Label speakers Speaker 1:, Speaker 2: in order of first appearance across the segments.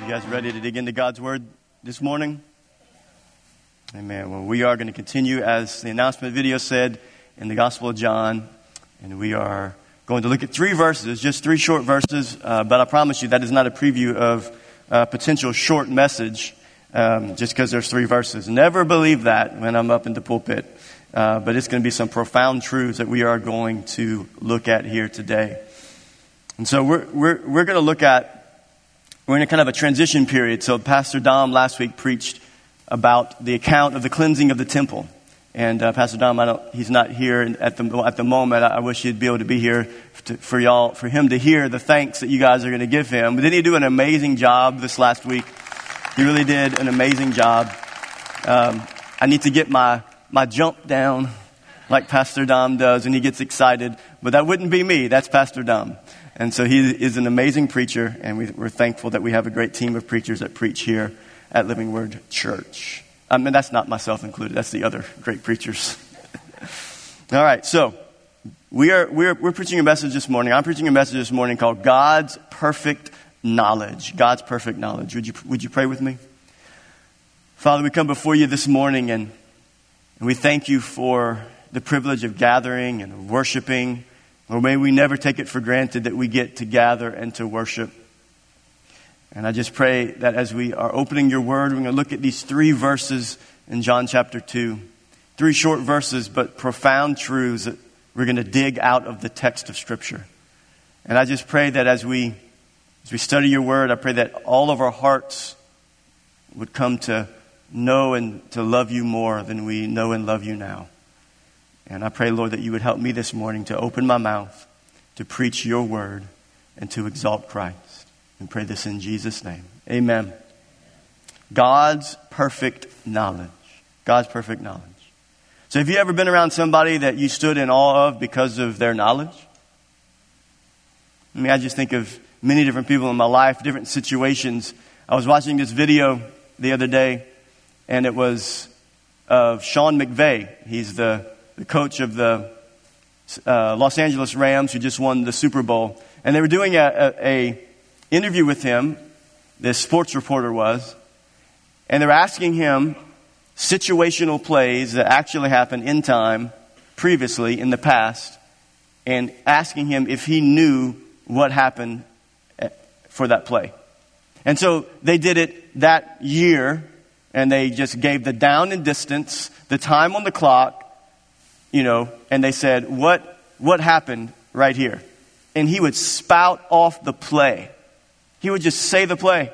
Speaker 1: You guys ready to dig into God's Word this morning? Amen. Well, we are going to continue, as the announcement video said, in the Gospel of John, and we are going to look at three verses, just three short verses, uh, but I promise you that is not a preview of a potential short message um, just because there's three verses. Never believe that when I'm up in the pulpit, uh, but it's going to be some profound truths that we are going to look at here today. And so we're, we're, we're going to look at we're in a kind of a transition period. So Pastor Dom last week preached about the account of the cleansing of the temple. And uh, Pastor Dom, I don't, he's not here at the, at the moment. I, I wish he'd be able to be here to, for y'all, for him to hear the thanks that you guys are going to give him. But didn't he do an amazing job this last week? He really did an amazing job. Um, I need to get my, my jump down like Pastor Dom does, and he gets excited. But that wouldn't be me. That's Pastor Dom. And so he is an amazing preacher, and we, are thankful that we have a great team of preachers that preach here at Living Word Church. I mean, that's not myself included, that's the other great preachers. All right, so we are, we're, we're preaching a message this morning. I'm preaching a message this morning called God's Perfect Knowledge. God's Perfect Knowledge. Would you, would you pray with me? Father, we come before you this morning, and, and we thank you for the privilege of gathering and worshiping or may we never take it for granted that we get to gather and to worship. And I just pray that as we are opening your word, we're going to look at these three verses in John chapter 2. Three short verses, but profound truths that we're going to dig out of the text of Scripture. And I just pray that as we, as we study your word, I pray that all of our hearts would come to know and to love you more than we know and love you now. And I pray, Lord, that you would help me this morning to open my mouth to preach your word and to exalt Christ. And pray this in Jesus' name. Amen. God's perfect knowledge. God's perfect knowledge. So, have you ever been around somebody that you stood in awe of because of their knowledge? I mean, I just think of many different people in my life, different situations. I was watching this video the other day, and it was of Sean McVay. He's the the coach of the uh, Los Angeles Rams, who just won the Super Bowl, and they were doing a, a, a interview with him. This sports reporter was, and they were asking him situational plays that actually happened in time, previously in the past, and asking him if he knew what happened eh, for that play. And so they did it that year, and they just gave the down and distance, the time on the clock, you know, and they said, What, what happened right here? And he would spout off the play. He would just say the play.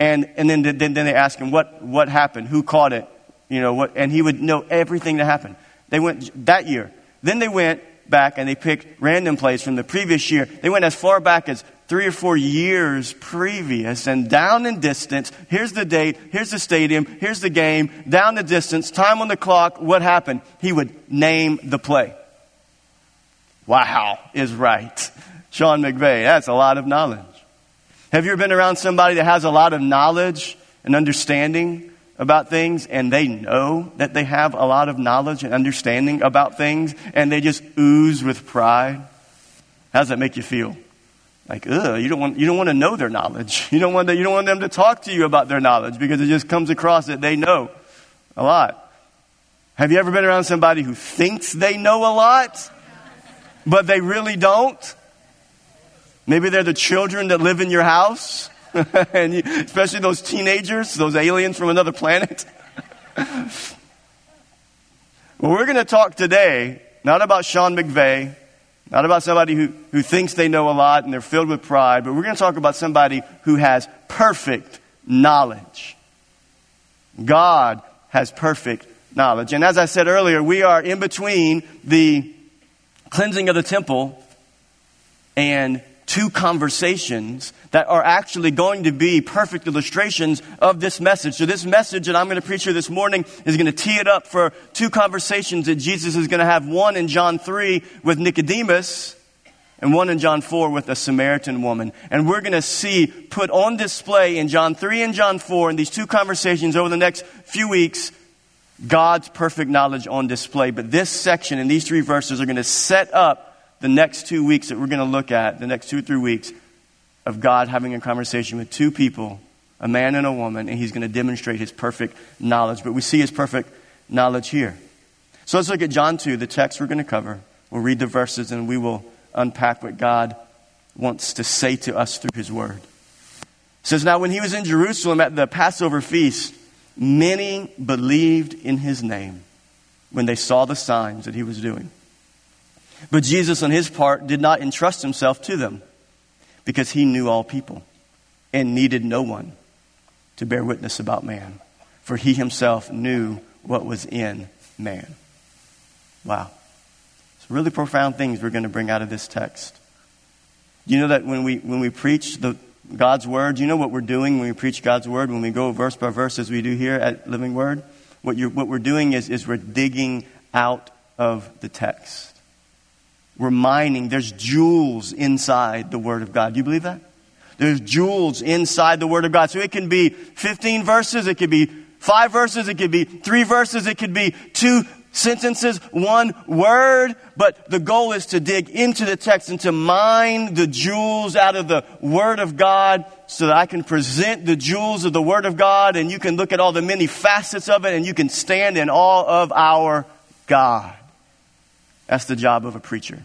Speaker 1: And, and then, then, then they ask him, what, what happened? Who caught it? You know, what, and he would know everything that happened. They went that year. Then they went back and they picked random plays from the previous year. They went as far back as three or four years previous and down in distance. Here's the date. Here's the stadium. Here's the game. Down the distance. Time on the clock. What happened? He would name the play. Wow is right. Sean McVay. That's a lot of knowledge. Have you ever been around somebody that has a lot of knowledge and understanding about things and they know that they have a lot of knowledge and understanding about things and they just ooze with pride? How does that make you feel? Like, ugh, you don't want, you don't want to know their knowledge. You don't, want to, you don't want them to talk to you about their knowledge because it just comes across that they know a lot. Have you ever been around somebody who thinks they know a lot, but they really don't? Maybe they're the children that live in your house, and you, especially those teenagers, those aliens from another planet. well, we're going to talk today not about Sean McVay, not about somebody who, who thinks they know a lot and they're filled with pride, but we're going to talk about somebody who has perfect knowledge. God has perfect knowledge. And as I said earlier, we are in between the cleansing of the temple and two conversations that are actually going to be perfect illustrations of this message. So, this message that I'm going to preach here this morning is going to tee it up for two conversations that Jesus is going to have one in John 3 with Nicodemus and one in John 4 with a Samaritan woman. And we're going to see put on display in John 3 and John 4 in these two conversations over the next few weeks God's perfect knowledge on display. But this section and these three verses are going to set up the next two weeks that we're going to look at, the next two or three weeks, of God having a conversation with two people, a man and a woman, and he's going to demonstrate his perfect knowledge. But we see his perfect knowledge here. So let's look at John 2, the text we're going to cover. We'll read the verses and we will unpack what God wants to say to us through his word. It says, Now when he was in Jerusalem at the Passover feast, many believed in his name when they saw the signs that he was doing. But Jesus, on his part, did not entrust himself to them because he knew all people and needed no one to bear witness about man, for he himself knew what was in man. Wow. It's really profound things we're going to bring out of this text. You know that when we, when we preach the, God's word, you know what we're doing when we preach God's word, when we go verse by verse as we do here at Living Word? What, what we're doing is, is we're digging out of the text. We're mining. There's jewels inside the Word of God. Do you believe that? There's jewels inside the Word of God. So it can be 15 verses, it could be five verses, it could be three verses, it could be two sentences, one word, but the goal is to dig into the text and to mine the jewels out of the Word of God so that I can present the jewels of the Word of God and you can look at all the many facets of it and you can stand in awe of our God. That's the job of a preacher.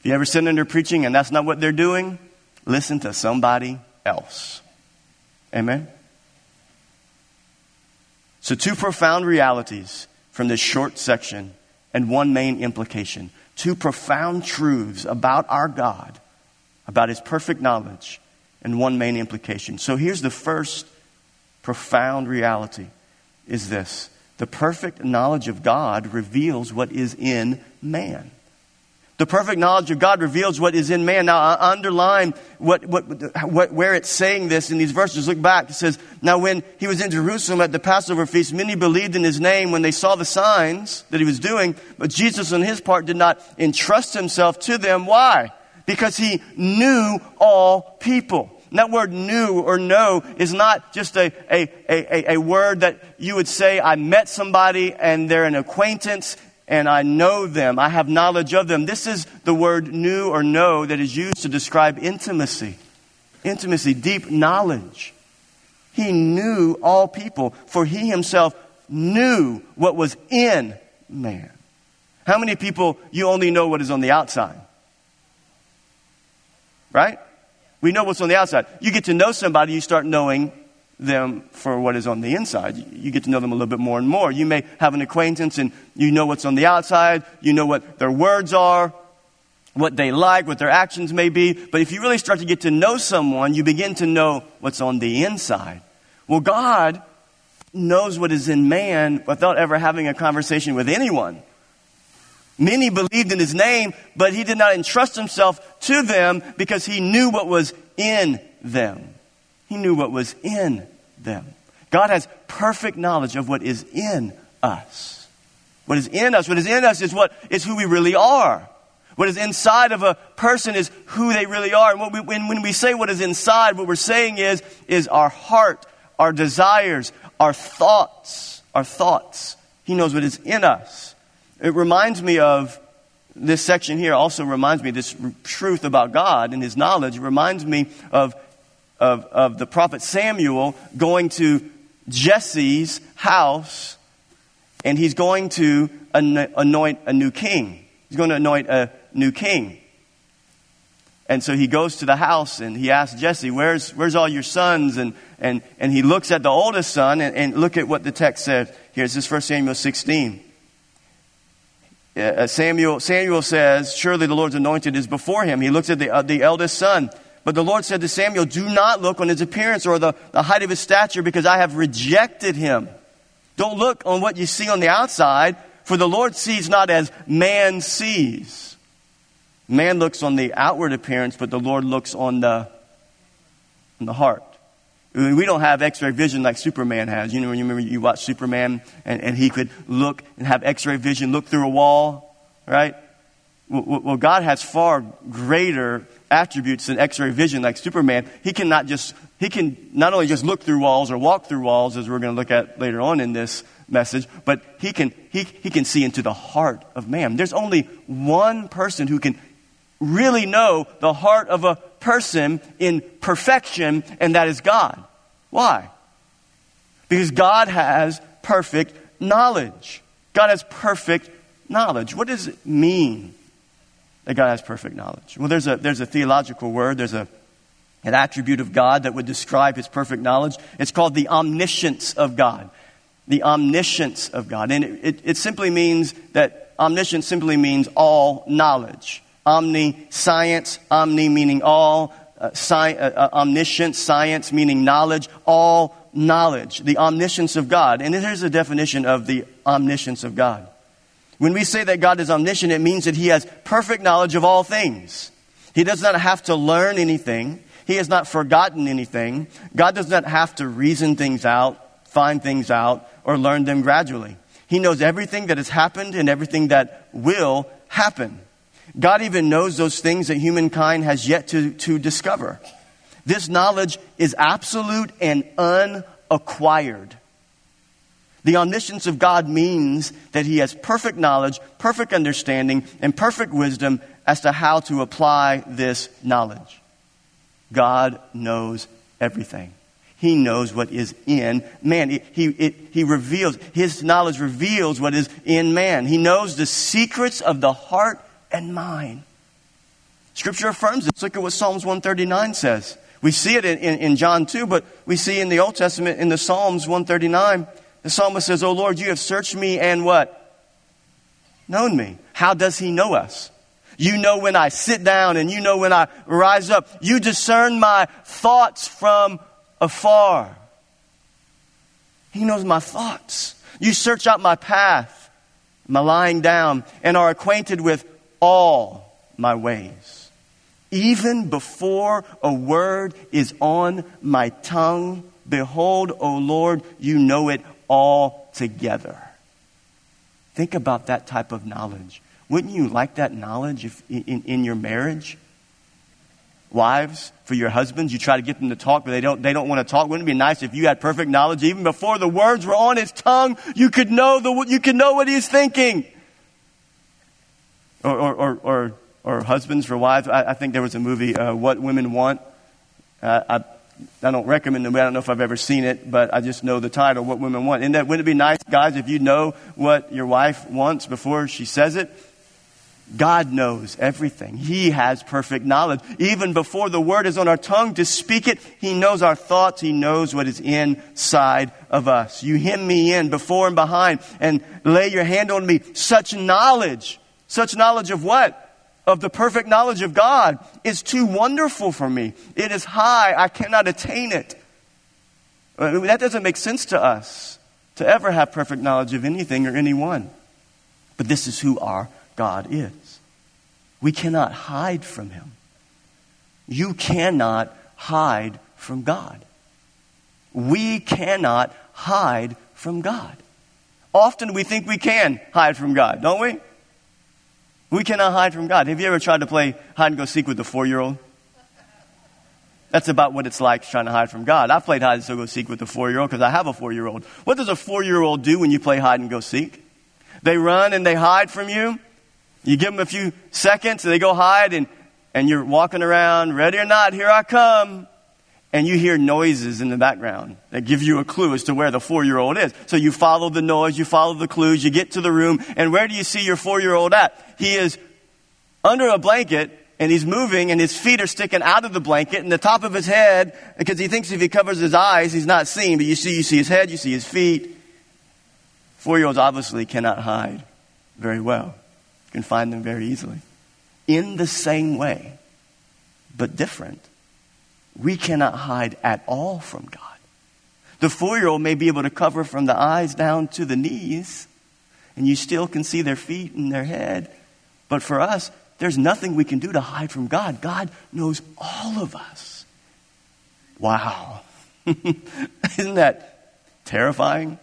Speaker 1: If you ever sit under preaching and that's not what they're doing, listen to somebody else. Amen? So, two profound realities from this short section and one main implication. Two profound truths about our God, about His perfect knowledge, and one main implication. So here's the first profound reality is this. The perfect knowledge of God reveals what is in man. The perfect knowledge of God reveals what is in man. Now, I underline what, what, what, where it's saying this in these verses. Look back. It says, Now, when he was in Jerusalem at the Passover feast, many believed in his name when they saw the signs that he was doing. But Jesus, on his part, did not entrust himself to them. Why? Because he knew all people. And that word knew or know is not just a, a, a, a word that you would say, I met somebody and they're an acquaintance and I know them. I have knowledge of them. This is the word knew or know that is used to describe intimacy. Intimacy, deep knowledge. He knew all people, for he himself knew what was in man. How many people you only know what is on the outside? Right? We know what's on the outside. You get to know somebody, you start knowing them for what is on the inside. You get to know them a little bit more and more. You may have an acquaintance and you know what's on the outside, you know what their words are, what they like, what their actions may be. But if you really start to get to know someone, you begin to know what's on the inside. Well, God knows what is in man without ever having a conversation with anyone. Many believed in his name, but he did not entrust himself to them because he knew what was in them. He knew what was in them. God has perfect knowledge of what is in us. What is in us, what is in us is what is who we really are. What is inside of a person is who they really are. And we, when, when we say what is inside, what we're saying is, is our heart, our desires, our thoughts, our thoughts. He knows what is in us. It reminds me of this section here also reminds me this truth about God and his knowledge. It reminds me of of, of the prophet Samuel going to Jesse's house and he's going to anoint a new king. He's going to anoint a new king. And so he goes to the house and he asks Jesse, where's, where's all your sons? And, and, and he looks at the oldest son and, and look at what the text says. Here, this is 1 Samuel 16. Uh, Samuel, Samuel says, surely the Lord's anointed is before him. He looks at the, uh, the eldest son but the Lord said to Samuel, Do not look on his appearance or the, the height of his stature, because I have rejected him. Don't look on what you see on the outside, for the Lord sees not as man sees. Man looks on the outward appearance, but the Lord looks on the, on the heart. We don't have x-ray vision like Superman has. You know, you remember you watch Superman and, and he could look and have x-ray vision, look through a wall, right? Well, God has far greater attributes than X-ray vision like Superman. He can not just, he can not only just look through walls or walk through walls, as we're going to look at later on in this message, but he can, he, he can see into the heart of man. There's only one person who can really know the heart of a person in perfection, and that is God. Why? Because God has perfect knowledge. God has perfect knowledge. What does it mean that God has perfect knowledge? Well, there's a, there's a theological word, there's a, an attribute of God that would describe his perfect knowledge. It's called the omniscience of God. The omniscience of God. And it, it, it simply means that omniscience simply means all knowledge. Omni, science, omni meaning all, uh, sci- uh, uh, omniscience, science meaning knowledge, all knowledge, the omniscience of God. And here's a definition of the omniscience of God. When we say that God is omniscient, it means that He has perfect knowledge of all things. He does not have to learn anything. He has not forgotten anything. God does not have to reason things out, find things out, or learn them gradually. He knows everything that has happened and everything that will happen. God even knows those things that humankind has yet to, to discover. This knowledge is absolute and unacquired. The omniscience of God means that He has perfect knowledge, perfect understanding, and perfect wisdom as to how to apply this knowledge. God knows everything. He knows what is in man. It, he, it, he reveals, His knowledge reveals what is in man. He knows the secrets of the heart and mind. Scripture affirms. Let's look at what Psalms 139 says. We see it in, in, in, John 2, but we see in the Old Testament in the Psalms 139, the psalmist says, Oh Lord, you have searched me and what? Known me. How does he know us? You know when I sit down and you know when I rise up. You discern my thoughts from afar. He knows my thoughts. You search out my path, my lying down, and are acquainted with all my ways. Even before a word is on my tongue, behold, O Lord, you know it all together. Think about that type of knowledge. Wouldn't you like that knowledge if, in, in your marriage? Wives, for your husbands, you try to get them to talk, but they don't, they don't want to talk. Wouldn't it be nice if you had perfect knowledge even before the words were on his tongue? You could know the, you could know what he's thinking. Or, or, or, or or husbands for wives. I, I think there was a movie, uh, What Women Want. Uh, I, I don't recommend it. I don't know if I've ever seen it, but I just know the title, What Women Want. And that, wouldn't it be nice, guys, if you know what your wife wants before she says it? God knows everything. He has perfect knowledge. Even before the word is on our tongue to speak it, He knows our thoughts. He knows what is inside of us. You hem me in before and behind and lay your hand on me. Such knowledge. Such knowledge of what? Of the perfect knowledge of God is too wonderful for me. It is high. I cannot attain it. Uh, that doesn't make sense to us to ever have perfect knowledge of anything or anyone. But this is who our God is. We cannot hide from Him. You cannot hide from God. We cannot hide from God. Often we think we can hide from God, don't we? We cannot hide from God. Have you ever tried to play hide and go seek with a four year old? That's about what it's like trying to hide from God. I've played hide and go seek with a four year old because I have a four year old. What does a four year old do when you play hide and go seek? They run and they hide from you. You give them a few seconds and they go hide and, and you're walking around, ready or not, here I come and you hear noises in the background that give you a clue as to where the four year old is. So you follow the noise, you follow the clues, you get to the room, and where do you see your four year old at? He is under a blanket and he's moving and his feet are sticking out of the blanket and the top of his head, because he thinks if he covers his eyes, he's not seen, but you see, you see his head, you see his feet. Four year olds obviously cannot hide very well. You can find them very easily. In the same way, but different we cannot hide at all from God. The four year old may be able to cover from the eyes down to the knees, and you still can see their feet and their head. But for us, there's nothing we can do to hide from God. God knows all of us. Wow. Isn't that terrifying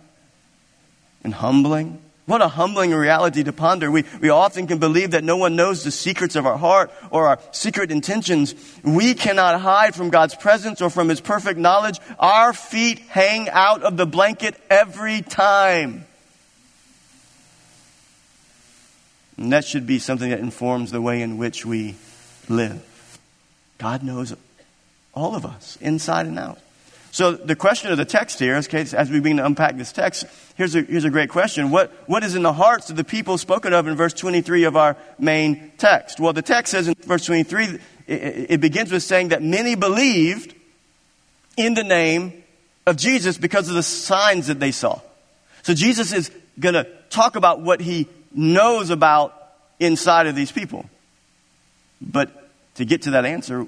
Speaker 1: and humbling? What a humbling reality to ponder. We, we often can believe that no one knows the secrets of our heart or our secret intentions. We cannot hide from God's presence or from His perfect knowledge. Our feet hang out of the blanket every time. And that should be something that informs the way in which we live. God knows all of us, inside and out. So the question of the text here, as we begin to unpack this text, here's a, here's a great question. What, what is in the hearts of the people spoken of in verse 23 of our main text? Well, the text says in verse 23, it, it begins with saying that many believed in the name of Jesus because of the signs that they saw. So Jesus is going to talk about what he knows about inside of these people. But to get to that answer,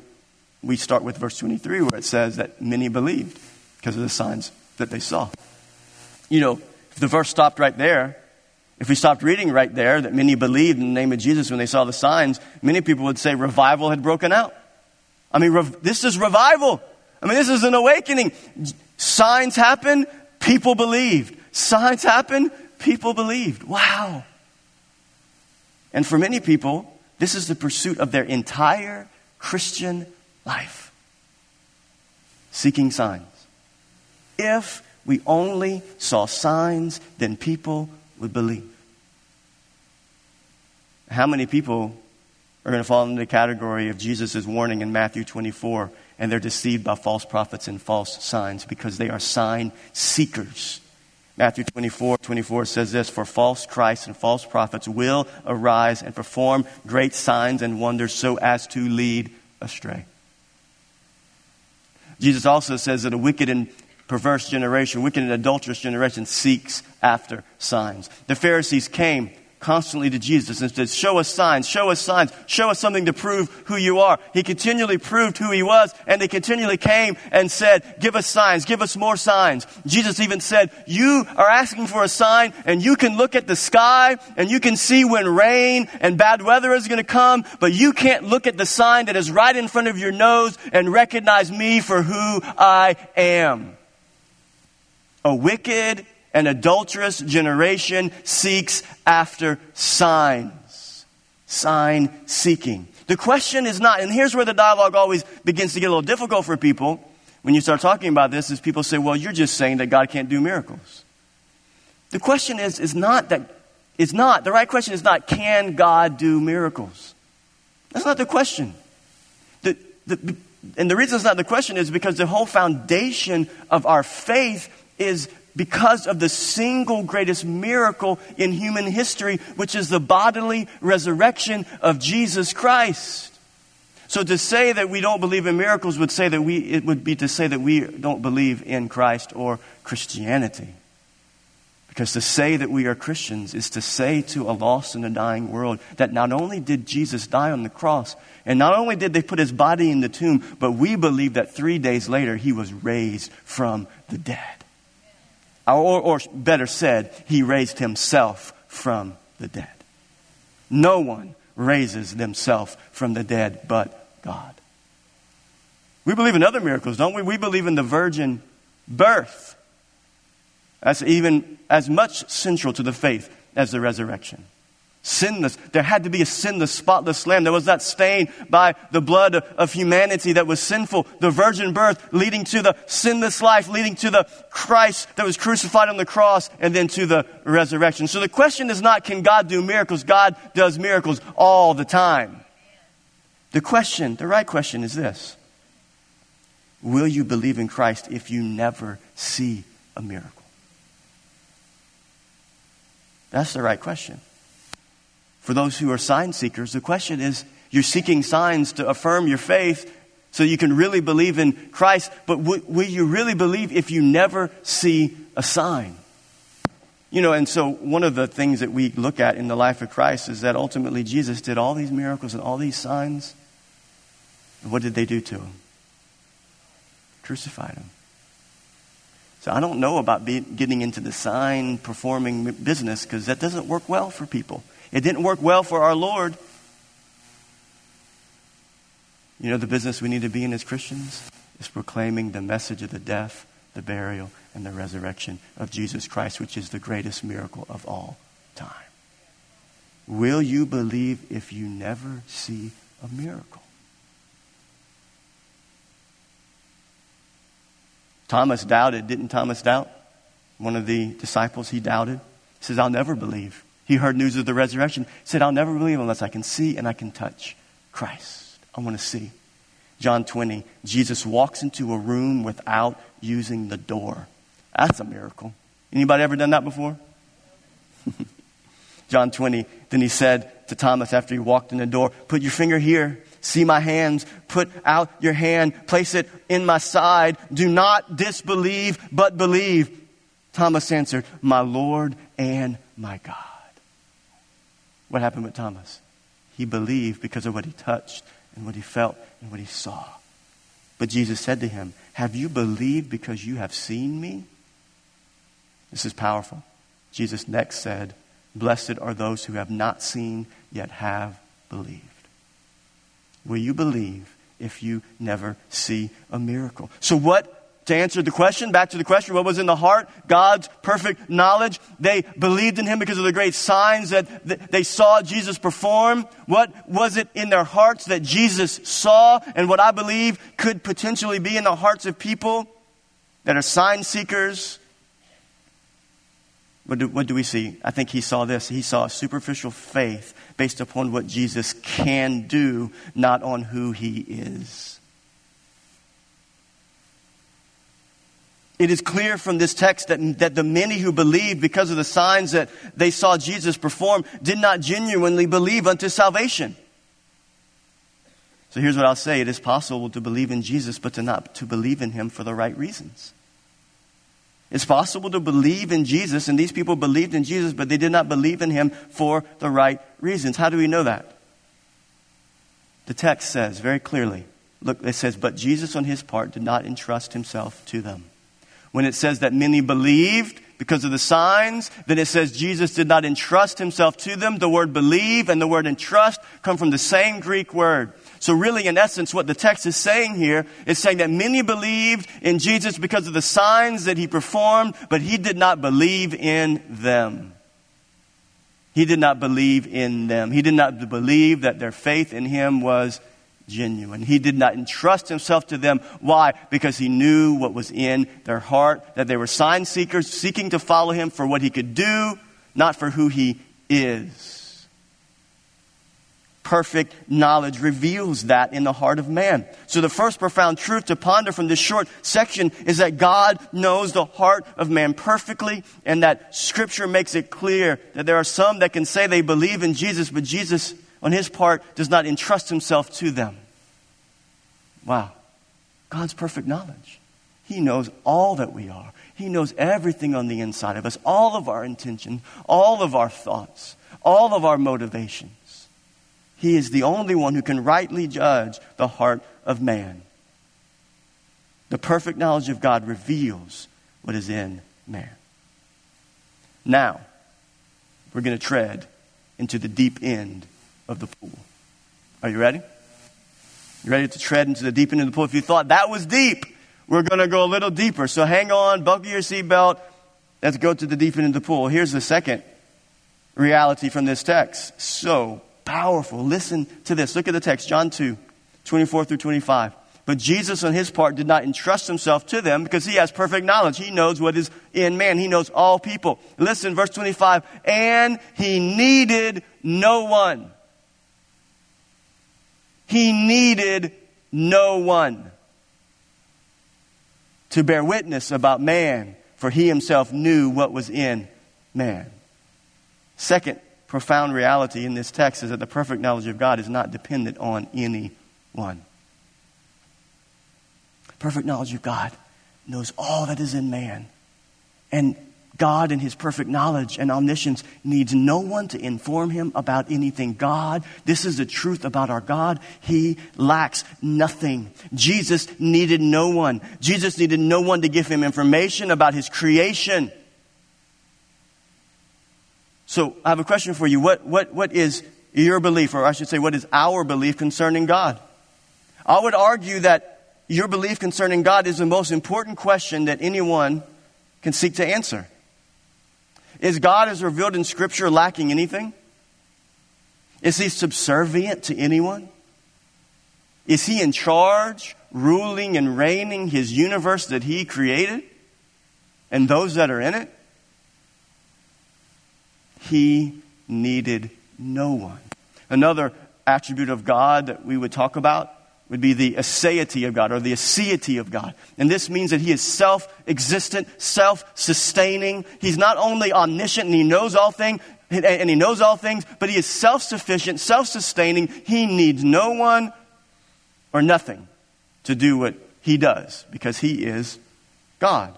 Speaker 1: we start with verse 23 where it says that many believed because of the signs that they saw. You know, if the verse stopped right there, if we stopped reading right there that many believed in the name of Jesus when they saw the signs, many people would say revival had broken out. I mean, rev- this is revival. I mean, this is an awakening. Signs happen, people believed. Signs happen, people believed. Wow. And for many people, this is the pursuit of their entire Christian life. Seeking signs. If we only saw signs, then people would believe. How many people are going to fall into the category of Jesus' warning in Matthew 24 and they're deceived by false prophets and false signs because they are sign seekers? Matthew 24, 24 says this For false Christs and false prophets will arise and perform great signs and wonders so as to lead astray. Jesus also says that a wicked and perverse generation, wicked and adulterous generation seeks after signs. The Pharisees came constantly to Jesus and said, Show us signs, show us signs, show us something to prove who you are. He continually proved who he was, and they continually came and said, Give us signs, give us more signs. Jesus even said, You are asking for a sign, and you can look at the sky, and you can see when rain and bad weather is going to come, but you can't look at the sign that is right in front of your nose and recognize me for who I am. A wicked an adulterous generation seeks after signs. Sign seeking. The question is not, and here's where the dialogue always begins to get a little difficult for people when you start talking about this, is people say, well, you're just saying that God can't do miracles. The question is, is not that, is not, the right question is not, can God do miracles? That's not the question. The, the, and the reason it's not the question is because the whole foundation of our faith is because of the single greatest miracle in human history, which is the bodily resurrection of Jesus Christ. So to say that we don't believe in miracles would say that we, it would be to say that we don't believe in Christ or Christianity. Because to say that we are Christians is to say to a lost and a dying world that not only did Jesus die on the cross, and not only did they put his body in the tomb, but we believe that three days later he was raised from the dead. Or, or better said, he raised himself from the dead. No one raises themselves from the dead but God. We believe in other miracles, don't we? We believe in the virgin birth. That's even as much central to the faith as the resurrection. Sinless. There had to be a sinless, spotless lamb. There was that stain by the blood of humanity that was sinful. The virgin birth leading to the sinless life, leading to the Christ that was crucified on the cross, and then to the resurrection. So the question is not, can God do miracles? God does miracles all the time. The question, the right question is this. Will you believe in Christ if you never see a miracle? That's the right question for those who are sign seekers, the question is you're seeking signs to affirm your faith so you can really believe in Christ, but w- will you really believe if you never see a sign? You know, and so one of the things that we look at in the life of Christ is that ultimately Jesus did all these miracles and all these signs. And what did they do to him? Crucified him. So I don't know about be, getting into the sign performing business because that doesn't work well for people. It didn't work well for our Lord. You know the business we need to be in as Christians? Is proclaiming the message of the death, the burial, and the resurrection of Jesus Christ, which is the greatest miracle of all time. Will you believe if you never see a miracle? Thomas doubted. Didn't Thomas doubt? One of the disciples, he doubted. He says, I'll never believe he heard news of the resurrection. Said, I'll never believe unless I can see and I can touch Christ. I want to see. John 20, Jesus walks into a room without using the door. That's a miracle. Anybody ever done that before? John 20, then he said to Thomas after he walked in the door, Put your finger here, see my hands, put out your hand, place it in my side. Do not disbelieve, but believe. Thomas answered, My Lord and my God. What happened with Thomas? He believed because of what he touched and what he felt and what he saw. But Jesus said to him, Have you believed because you have seen me? This is powerful. Jesus next said, Blessed are those who have not seen yet have believed. Will you believe if you never see a miracle? So, what to answer the question, back to the question, what was in the heart? God's perfect knowledge. They believed in him because of the great signs that they saw Jesus perform. What was it in their hearts that Jesus saw? And what I believe could potentially be in the hearts of people that are sign seekers. What do, what do we see? I think he saw this. He saw superficial faith based upon what Jesus can do, not on who he is. It is clear from this text that, that the many who believed because of the signs that they saw Jesus perform did not genuinely believe unto salvation. So here's what I'll say. It is possible to believe in Jesus, but to not to believe in him for the right reasons. It's possible to believe in Jesus, and these people believed in Jesus, but they did not believe in him for the right reasons. How do we know that? The text says very clearly, look, it says, but Jesus on his part did not entrust himself to them. When it says that many believed because of the signs, then it says Jesus did not entrust himself to them. The word believe and the word entrust come from the same Greek word. So really, in essence, what the text is saying here is saying that many believed in Jesus because of the signs that he performed, but he did not believe in them. He did not believe in them. He did not believe that their faith in him was genuine. He did not entrust himself to them. Why? Because he knew what was in their heart, that they were sign seekers seeking to follow him for what he could do, not for who he is. Perfect knowledge reveals that in the heart of man. So, the first profound truth to ponder from this short section is that God knows the heart of man perfectly, and that Scripture makes it clear that there are some that can say they believe in Jesus, but Jesus on his part, does not entrust himself to them. Wow. God's perfect knowledge. He knows all that we are. He knows everything on the inside of us, all of our intentions, all of our thoughts, all of our motivations. He is the only one who can rightly judge the heart of man. The perfect knowledge of God reveals what is in man. Now, we're going to tread into the deep end of the pool. Are you ready? You ready to tread into the deep end of the pool? If you thought that was deep, we're going to go a little deeper. So hang on, buckle your seatbelt. Let's go to the deep end of the pool. Here's the second reality from this text. So powerful. Listen to this. Look at the text, John 2, 24 through 25. But Jesus, on his part, did not entrust himself to them because he has perfect knowledge. He knows what is in man. He knows all people. Listen, verse 25. And he needed no one. He needed no one to bear witness about man, for he himself knew what was in man. Second profound reality in this text is that the perfect knowledge of God is not dependent on anyone. Perfect knowledge of God knows all that is in man. And God, in his perfect knowledge and omniscience, needs no one to inform him about anything. God, this is the truth about our God. He lacks nothing. Jesus needed no one. Jesus needed no one to give him information about his creation. So I have a question for you. What, what, what is your belief, or I should say, what is our belief concerning God? I would argue that your belief concerning God is the most important question that anyone can seek to answer. Is God as revealed in Scripture lacking anything? Is he subservient to anyone? Is he in charge, ruling and reigning his universe that he created and those that are in it? He needed no one. Another attribute of God that we would talk about would be the aseity of God or the aseity of God. And this means that he is self existent, self sustaining. He's not only omniscient and he knows all things, and he knows all things, but he is self sufficient, self sustaining. He needs no one or nothing to do what he does because he is God.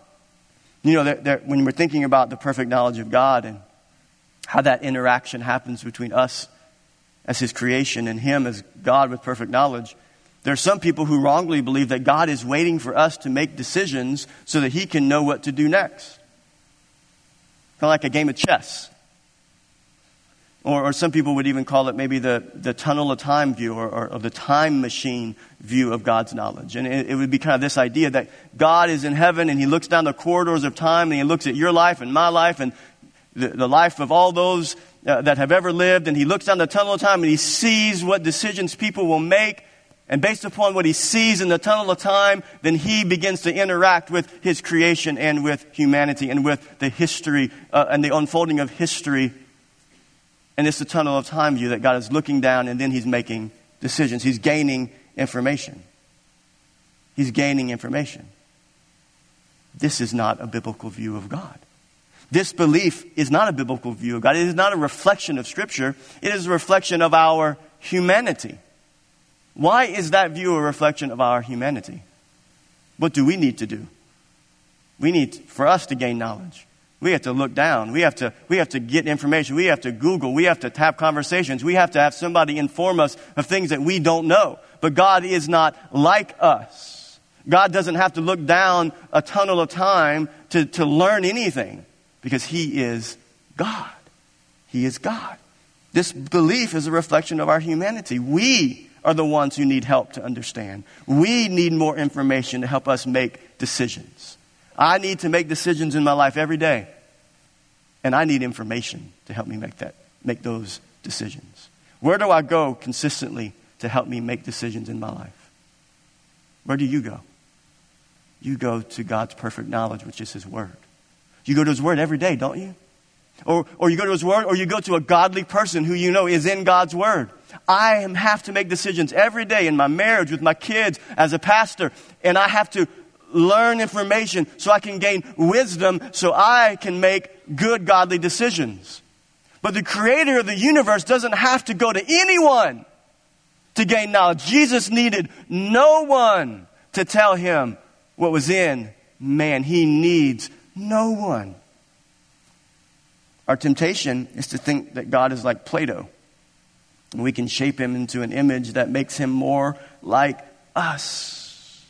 Speaker 1: You know, that, when we're thinking about the perfect knowledge of God and how that interaction happens between us as his creation and him as God with perfect knowledge, there are some people who wrongly believe that God is waiting for us to make decisions so that he can know what to do next. Kind of like a game of chess. Or, or some people would even call it maybe the, the tunnel of time view or, or, or the time machine view of God's knowledge. And it, it would be kind of this idea that God is in heaven and he looks down the corridors of time and he looks at your life and my life and the, the life of all those uh, that have ever lived and he looks down the tunnel of time and he sees what decisions people will make and based upon what he sees in the tunnel of time, then he begins to interact with his creation and with humanity and with the history uh, and the unfolding of history. And it's the tunnel of time view that God is looking down and then he's making decisions. He's gaining information. He's gaining information. This is not a biblical view of God. This belief is not a biblical view of God. It is not a reflection of Scripture. It is a reflection of our humanity. Why is that view a reflection of our humanity? What do we need to do? We need, for us to gain knowledge, we have to look down. We have to, we have to get information. We have to Google. We have to have conversations. We have to have somebody inform us of things that we don't know. But God is not like us. God doesn't have to look down a tunnel of time to, to learn anything because He is God. He is God. This belief is a reflection of our humanity. We are the ones who need help to understand. We need more information to help us make decisions. I need to make decisions in my life every day. And I need information to help me make that make those decisions. Where do I go consistently to help me make decisions in my life? Where do you go? You go to God's perfect knowledge, which is His Word. You go to His Word every day, don't you? Or, or you go to His Word, or you go to a godly person who you know is in God's Word. I have to make decisions every day in my marriage, with my kids, as a pastor, and I have to learn information so I can gain wisdom so I can make good, godly decisions. But the creator of the universe doesn't have to go to anyone to gain knowledge. Jesus needed no one to tell him what was in man. He needs no one. Our temptation is to think that God is like Play-Doh. We can shape him into an image that makes him more like us.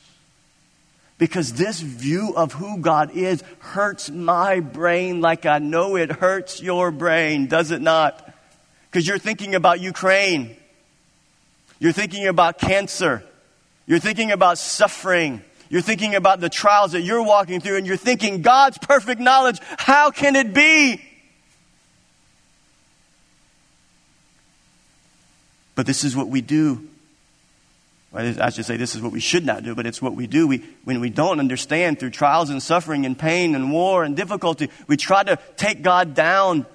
Speaker 1: Because this view of who God is hurts my brain like I know it hurts your brain, does it not? Because you're thinking about Ukraine. You're thinking about cancer. You're thinking about suffering. You're thinking about the trials that you're walking through, and you're thinking, God's perfect knowledge, how can it be? But this is what we do. I should say this is what we should not do, but it's what we do. We, when we don't understand through trials and suffering and pain and war and difficulty, we try to take God down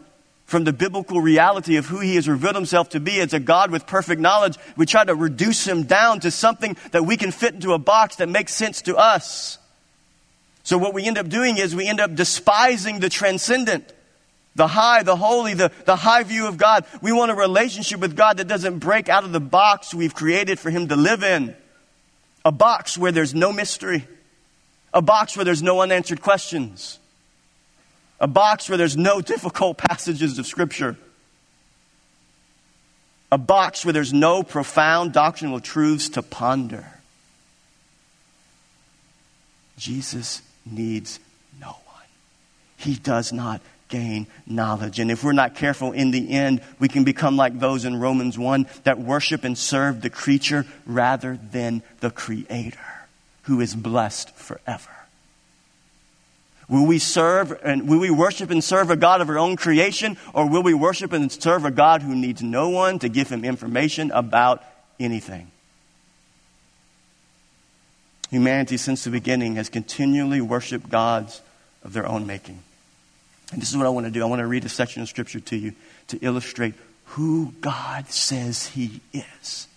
Speaker 1: from the biblical reality of who he has revealed himself to be as a God with perfect knowledge. We try to reduce him down to something that we can fit into a box that makes sense to us. So what we end up doing is we end up despising the transcendent the high, the holy, the, the high view of God. We want a relationship with God that doesn't break out of the box we've created for Him to live in. A box where there's no mystery. A box where there's no unanswered questions. A box where there's no difficult passages of Scripture. A box where there's no profound doctrinal truths to ponder. Jesus needs no one. He does not gain knowledge. And if we're not careful in the end, we can become like those in Romans 1 that worship and serve the creature rather than the creator who is blessed forever. Will we serve and will we worship and serve a God of our own creation or will we worship and serve a God who needs no one to give him information about anything? Humanity since the beginning has continually worshiped gods of their own making. And this is what I want to do. I want to read a section of scripture to you to illustrate who God says He is.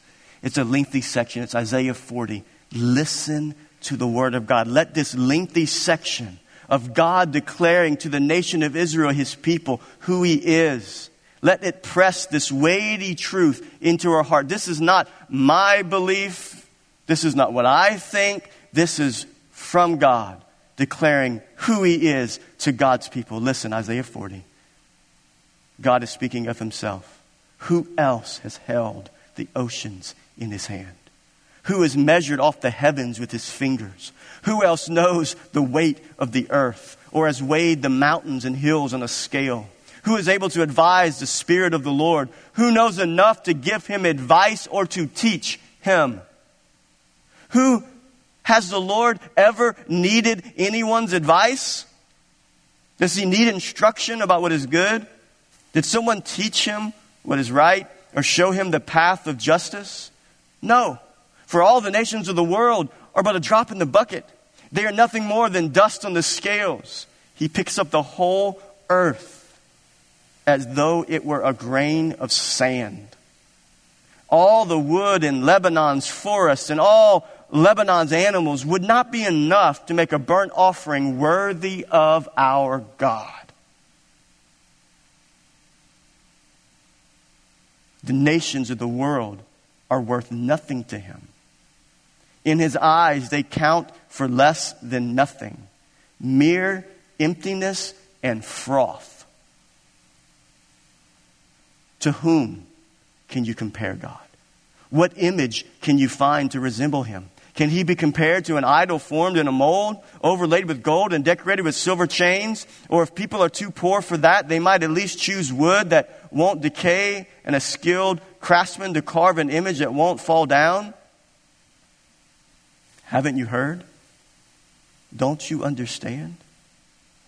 Speaker 1: It's a lengthy section. It's Isaiah 40. Listen to the word of God. Let this lengthy section of God declaring to the nation of Israel, his people, who he is. Let it press this weighty truth into our heart. This is not my belief. This is not what I think. This is from God declaring who he is to God's people. Listen, Isaiah 40. God is speaking of himself. Who else has held the oceans in his hand? Who has measured off the heavens with his fingers? Who else knows the weight of the earth or has weighed the mountains and hills on a scale? Who is able to advise the Spirit of the Lord? Who knows enough to give him advice or to teach him? Who has the Lord ever needed anyone's advice? Does he need instruction about what is good? Did someone teach him what is right or show him the path of justice? No. For all the nations of the world are but a drop in the bucket. They are nothing more than dust on the scales. He picks up the whole earth as though it were a grain of sand. All the wood in Lebanon's forests and all Lebanon's animals would not be enough to make a burnt offering worthy of our God. The nations of the world are worth nothing to him. In his eyes, they count for less than nothing mere emptiness and froth. To whom can you compare God? What image can you find to resemble him? Can he be compared to an idol formed in a mold, overlaid with gold and decorated with silver chains? Or if people are too poor for that, they might at least choose wood that won't decay and a skilled craftsman to carve an image that won't fall down? Haven't you heard? Don't you understand?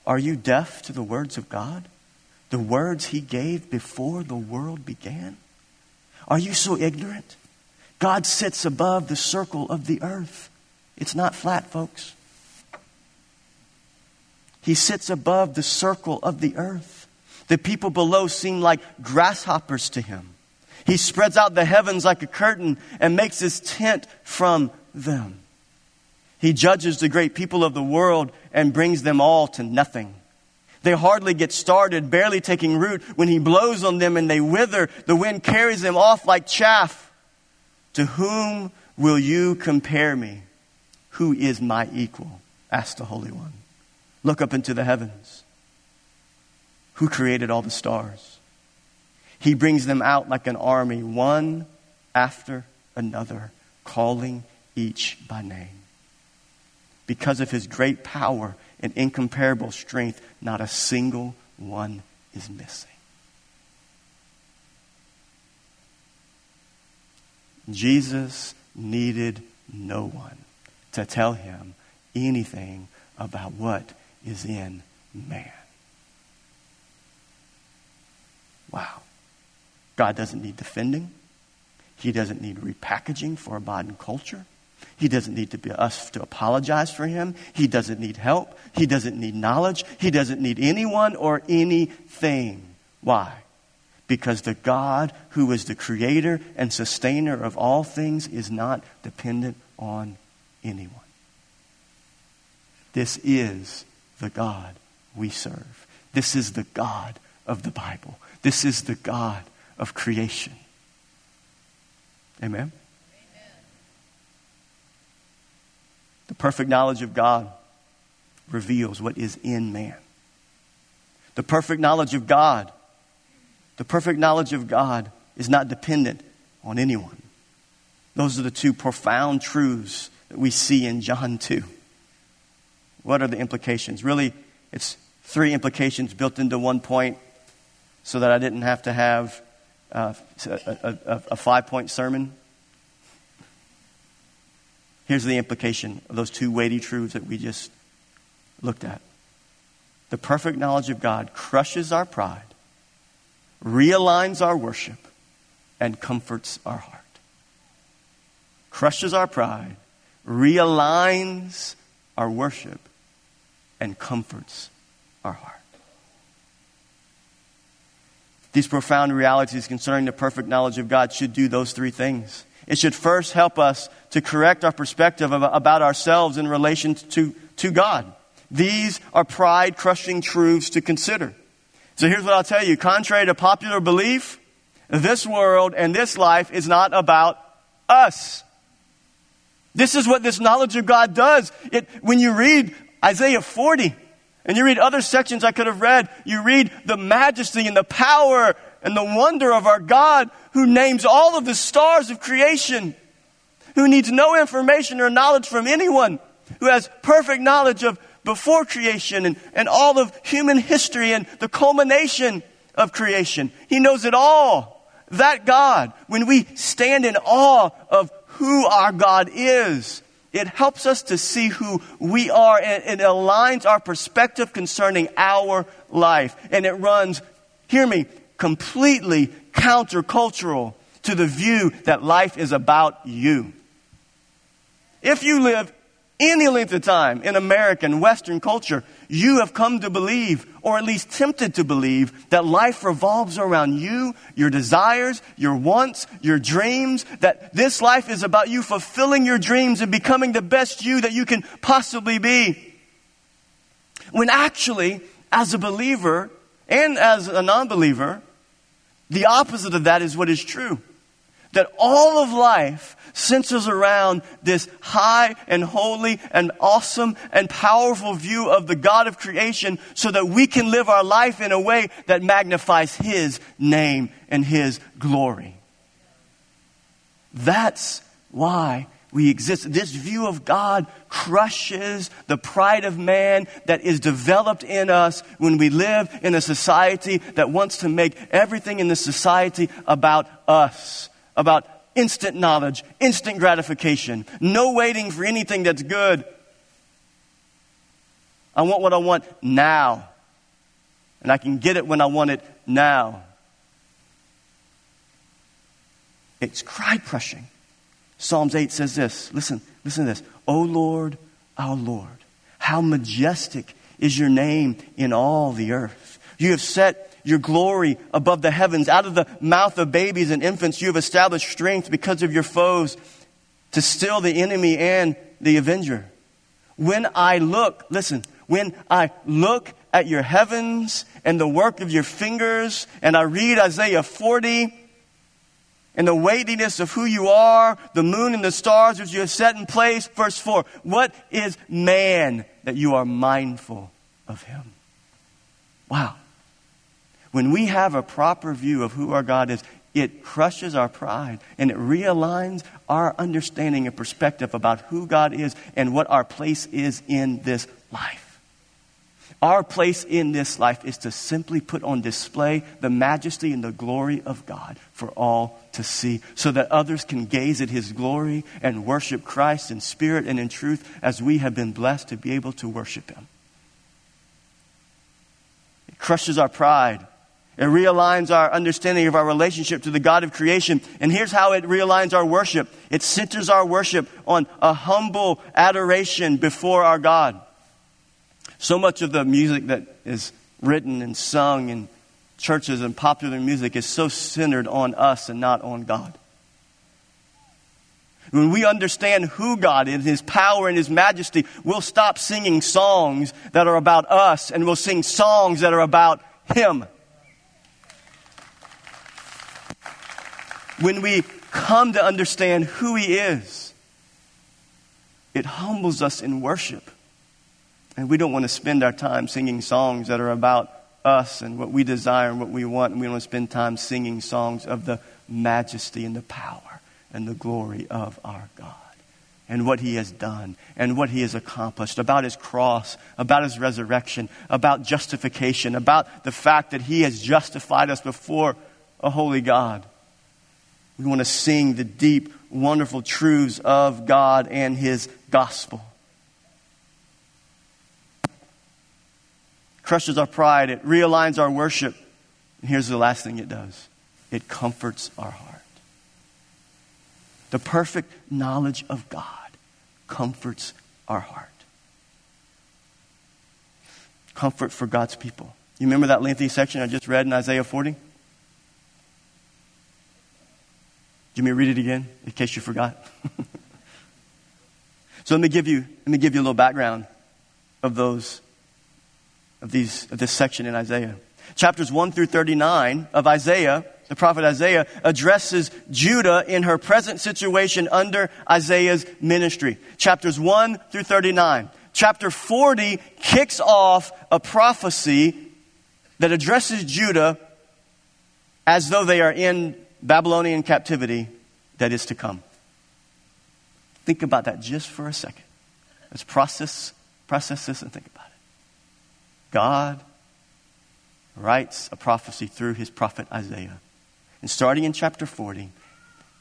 Speaker 1: Are you deaf to the words of God? The words he gave before the world began? Are you so ignorant? God sits above the circle of the earth. It's not flat, folks. He sits above the circle of the earth. The people below seem like grasshoppers to him. He spreads out the heavens like a curtain and makes his tent from them. He judges the great people of the world and brings them all to nothing. They hardly get started, barely taking root. When he blows on them and they wither, the wind carries them off like chaff. To whom will you compare me? Who is my equal? asked the Holy One. Look up into the heavens. Who created all the stars? He brings them out like an army, one after another, calling each by name. Because of his great power and incomparable strength, not a single one is missing. Jesus needed no one to tell him anything about what is in man. Wow. God doesn't need defending. He doesn't need repackaging for a modern culture. He doesn't need to be us to apologize for him. He doesn't need help. He doesn't need knowledge. He doesn't need anyone or anything. Why? Because the God who is the creator and sustainer of all things is not dependent on anyone. This is the God we serve. This is the God of the Bible. This is the God of creation. Amen? The perfect knowledge of God reveals what is in man. The perfect knowledge of God the perfect knowledge of God is not dependent on anyone. Those are the two profound truths that we see in John 2. What are the implications? Really, it's three implications built into one point so that I didn't have to have uh, a, a, a five point sermon. Here's the implication of those two weighty truths that we just looked at. The perfect knowledge of God crushes our pride realigns our worship, and comforts our heart. Crushes our pride, realigns our worship, and comforts our heart. These profound realities concerning the perfect knowledge of God should do those three things. it should first help us to correct our perspective about ourselves in relation to, to God. These are pride crushing truths to consider. So here's what I'll tell you. Contrary to popular belief, this world and this life is not about us. This is what this knowledge of God does. It, when you read Isaiah 40 and you read other sections I could have read, you read the majesty and the power and the wonder of our God who names all of the stars of creation, who needs no information or knowledge from anyone, who has perfect knowledge of before creation and, and all of human history and the culmination of creation. He knows it all. That God, when we stand in awe of who our God is, it helps us to see who we are and it aligns our perspective concerning our life. And it runs, hear me, completely countercultural to the view that life is about you. If you live any length of time in American Western culture, you have come to believe, or at least tempted to believe, that life revolves around you, your desires, your wants, your dreams, that this life is about you fulfilling your dreams and becoming the best you that you can possibly be. When actually, as a believer and as a non believer, the opposite of that is what is true. That all of life centers around this high and holy and awesome and powerful view of the God of creation so that we can live our life in a way that magnifies His name and His glory. That's why we exist. This view of God crushes the pride of man that is developed in us when we live in a society that wants to make everything in the society about us, about instant knowledge, instant gratification, no waiting for anything that's good. I want what I want now. And I can get it when I want it now. It's pride crushing. Psalms 8 says this. Listen, listen to this. O Lord, our Lord, how majestic is your name in all the earth. You have set your glory above the heavens. Out of the mouth of babies and infants, you have established strength because of your foes to still the enemy and the avenger. When I look, listen, when I look at your heavens and the work of your fingers, and I read Isaiah 40, and the weightiness of who you are, the moon and the stars which you have set in place. Verse 4 What is man that you are mindful of him? Wow. When we have a proper view of who our God is, it crushes our pride and it realigns our understanding and perspective about who God is and what our place is in this life. Our place in this life is to simply put on display the majesty and the glory of God for all to see, so that others can gaze at His glory and worship Christ in spirit and in truth as we have been blessed to be able to worship Him. It crushes our pride it realigns our understanding of our relationship to the God of creation. And here's how it realigns our worship it centers our worship on a humble adoration before our God. So much of the music that is written and sung in churches and popular music is so centered on us and not on God. When we understand who God is, His power and His majesty, we'll stop singing songs that are about us and we'll sing songs that are about Him. When we come to understand who He is, it humbles us in worship. And we don't want to spend our time singing songs that are about us and what we desire and what we want. And we want to spend time singing songs of the majesty and the power and the glory of our God and what he has done and what he has accomplished, about his cross, about his resurrection, about justification, about the fact that he has justified us before a holy God. We want to sing the deep, wonderful truths of God and His gospel. Crushes our pride, it realigns our worship. And here's the last thing it does it comforts our heart. The perfect knowledge of God comforts our heart. Comfort for God's people. You remember that lengthy section I just read in Isaiah 40? You me read it again in case you forgot? so let me give you let me give you a little background of those of these of this section in Isaiah. Chapters 1 through 39 of Isaiah, the prophet Isaiah addresses Judah in her present situation under Isaiah's ministry. Chapters 1 through 39. Chapter 40 kicks off a prophecy that addresses Judah as though they are in Babylonian captivity that is to come. Think about that just for a second. Let's process, process this and think about it. God writes a prophecy through his prophet Isaiah. And starting in chapter 40,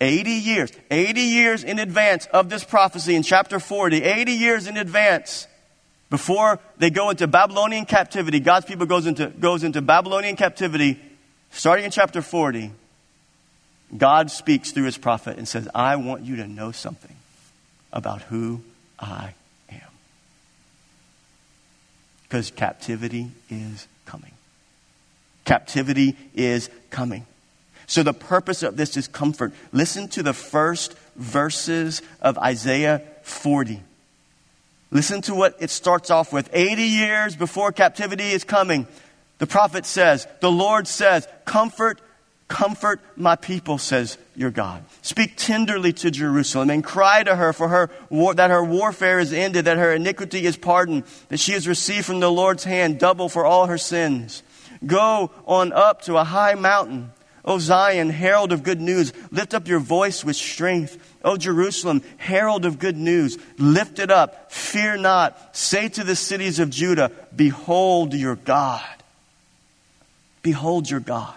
Speaker 1: 80 years, 80 years in advance of this prophecy in chapter 40, 80 years in advance, before they go into Babylonian captivity, God's people goes into, goes into Babylonian captivity, starting in chapter 40, God speaks through his prophet and says, I want you to know something about who I am. Because captivity is coming. Captivity is coming. So the purpose of this is comfort. Listen to the first verses of Isaiah 40. Listen to what it starts off with. 80 years before captivity is coming, the prophet says, the Lord says, comfort Comfort my people, says your God. Speak tenderly to Jerusalem and cry to her for her war, that her warfare is ended, that her iniquity is pardoned, that she has received from the Lord's hand double for all her sins. Go on up to a high mountain. O Zion, herald of good news, lift up your voice with strength. O Jerusalem, herald of good news, lift it up. Fear not. Say to the cities of Judah, Behold your God. Behold your God.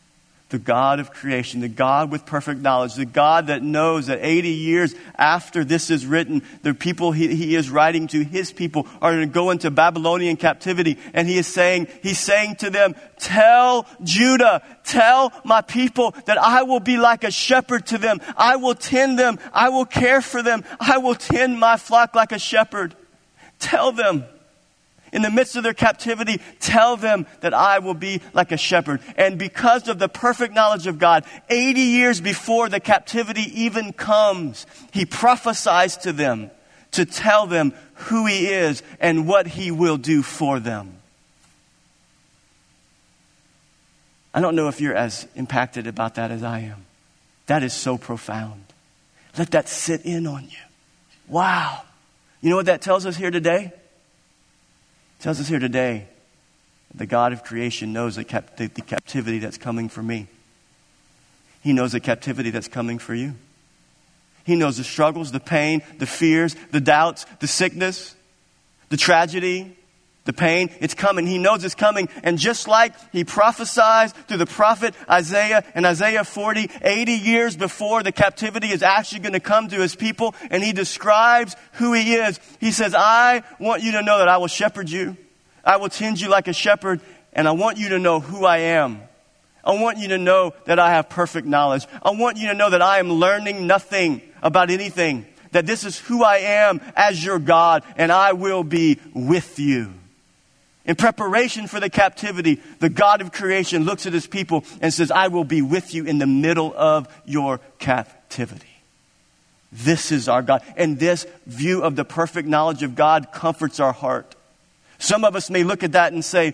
Speaker 1: the God of creation, the God with perfect knowledge, the God that knows that 80 years after this is written, the people he, he is writing to, his people, are going to go into Babylonian captivity. And he is saying, he's saying to them, tell Judah, tell my people that I will be like a shepherd to them. I will tend them. I will care for them. I will tend my flock like a shepherd. Tell them in the midst of their captivity, tell them that I will be like a shepherd. And because of the perfect knowledge of God, 80 years before the captivity even comes, he prophesies to them to tell them who he is and what he will do for them. I don't know if you're as impacted about that as I am. That is so profound. Let that sit in on you. Wow. You know what that tells us here today? Tells us here today the God of creation knows the, cap- the, the captivity that's coming for me. He knows the captivity that's coming for you. He knows the struggles, the pain, the fears, the doubts, the sickness, the tragedy, the pain. It's coming. He knows it's coming. And just like he prophesies through the prophet Isaiah in Isaiah 40, 80 years before the captivity is actually going to come to his people, and he describes who he is. He says, I want you to know that I will shepherd you. I will tend you like a shepherd, and I want you to know who I am. I want you to know that I have perfect knowledge. I want you to know that I am learning nothing about anything. That this is who I am as your God, and I will be with you. In preparation for the captivity, the God of creation looks at his people and says, I will be with you in the middle of your captivity. This is our God. And this view of the perfect knowledge of God comforts our heart. Some of us may look at that and say,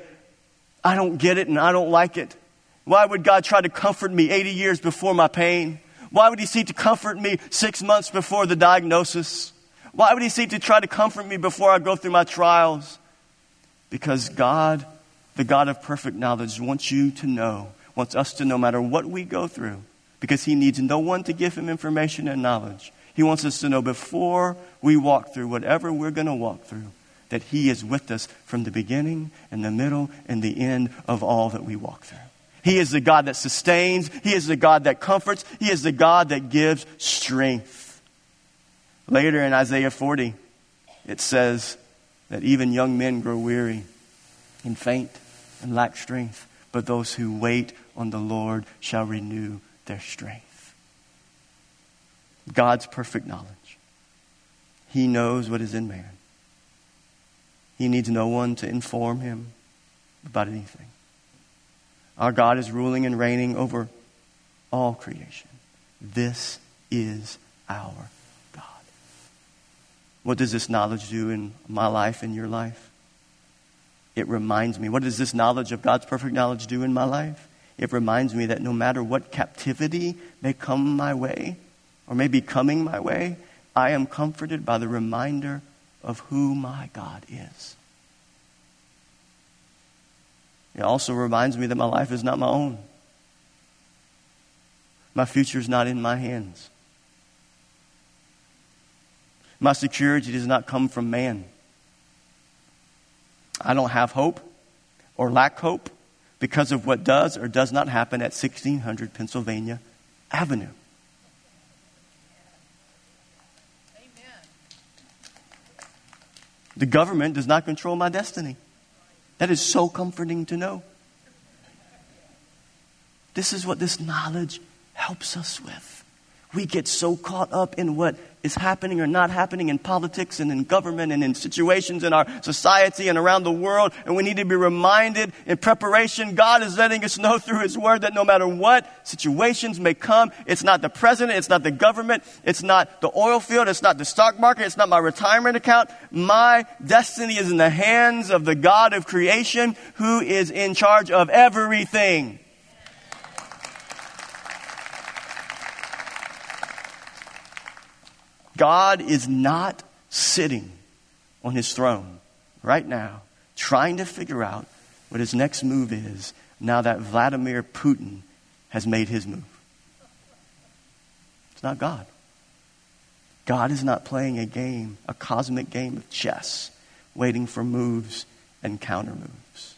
Speaker 1: I don't get it and I don't like it. Why would God try to comfort me 80 years before my pain? Why would He seek to comfort me six months before the diagnosis? Why would He seek to try to comfort me before I go through my trials? Because God, the God of perfect knowledge, wants you to know, wants us to know, no matter what we go through, because He needs no one to give Him information and knowledge. He wants us to know before we walk through whatever we're going to walk through that He is with us from the beginning and the middle and the end of all that we walk through. He is the God that sustains, He is the God that comforts, He is the God that gives strength. Later in Isaiah 40, it says that even young men grow weary and faint and lack strength, but those who wait on the Lord shall renew their strength. God's perfect knowledge. He knows what is in man. He needs no one to inform him about anything. Our God is ruling and reigning over all creation. This is our. What does this knowledge do in my life, in your life? It reminds me. What does this knowledge of God's perfect knowledge do in my life? It reminds me that no matter what captivity may come my way or may be coming my way, I am comforted by the reminder of who my God is. It also reminds me that my life is not my own. My future is not in my hands. My security does not come from man. I don't have hope or lack hope because of what does or does not happen at 1600 Pennsylvania Avenue. The government does not control my destiny. That is so comforting to know. This is what this knowledge helps us with. We get so caught up in what is happening or not happening in politics and in government and in situations in our society and around the world. And we need to be reminded in preparation. God is letting us know through His Word that no matter what situations may come, it's not the president, it's not the government, it's not the oil field, it's not the stock market, it's not my retirement account. My destiny is in the hands of the God of creation who is in charge of everything. God is not sitting on his throne right now trying to figure out what his next move is now that Vladimir Putin has made his move. It's not God. God is not playing a game, a cosmic game of chess, waiting for moves and counter moves.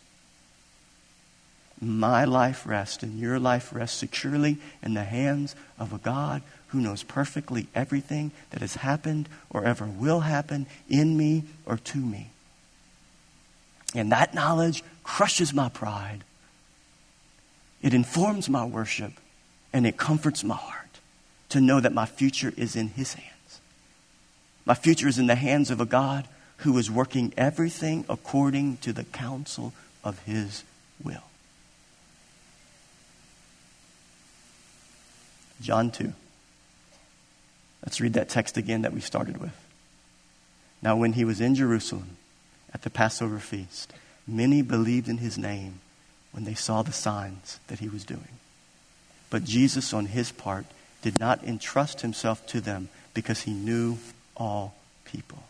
Speaker 1: My life rests and your life rests securely in the hands of a God who knows perfectly everything that has happened or ever will happen in me or to me. And that knowledge crushes my pride. It informs my worship and it comforts my heart to know that my future is in His hands. My future is in the hands of a God who is working everything according to the counsel of His will. John 2. Let's read that text again that we started with. Now, when he was in Jerusalem at the Passover feast, many believed in his name when they saw the signs that he was doing. But Jesus, on his part, did not entrust himself to them because he knew all people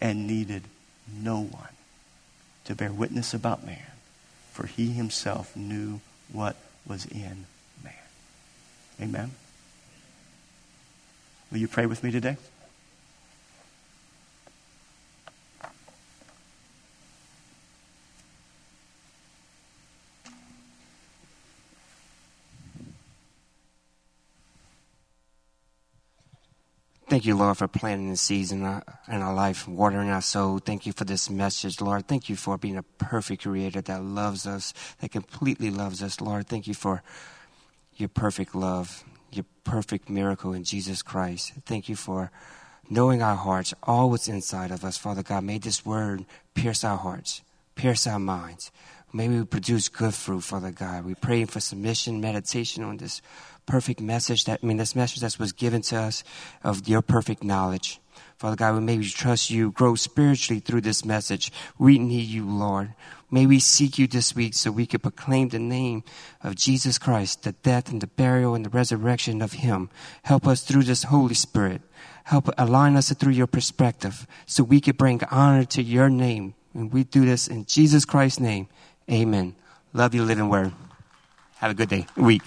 Speaker 1: and needed no one to bear witness about man, for he himself knew what was in man. Amen. Will you pray with me today?
Speaker 2: Thank you, Lord, for planting the seeds in our, in our life, watering our soul. Thank you for this message, Lord. Thank you for being a perfect creator that loves us, that completely loves us, Lord. Thank you for your perfect love your perfect miracle in Jesus Christ. Thank you for knowing our hearts, all what's inside of us. Father God, may this word pierce our hearts, pierce our minds. May we produce good fruit, Father God. We pray for submission, meditation on this perfect message that, I mean, this message that was given to us of your perfect knowledge. Father God, we may we trust you, grow spiritually through this message. We need you, Lord. May we seek you this week so we can proclaim the name of Jesus Christ, the death and the burial and the resurrection of Him. Help us through this Holy Spirit. Help align us through your perspective so we can bring honor to your name. And we do this in Jesus Christ's name. Amen. Love you, living word. Have a good day, week.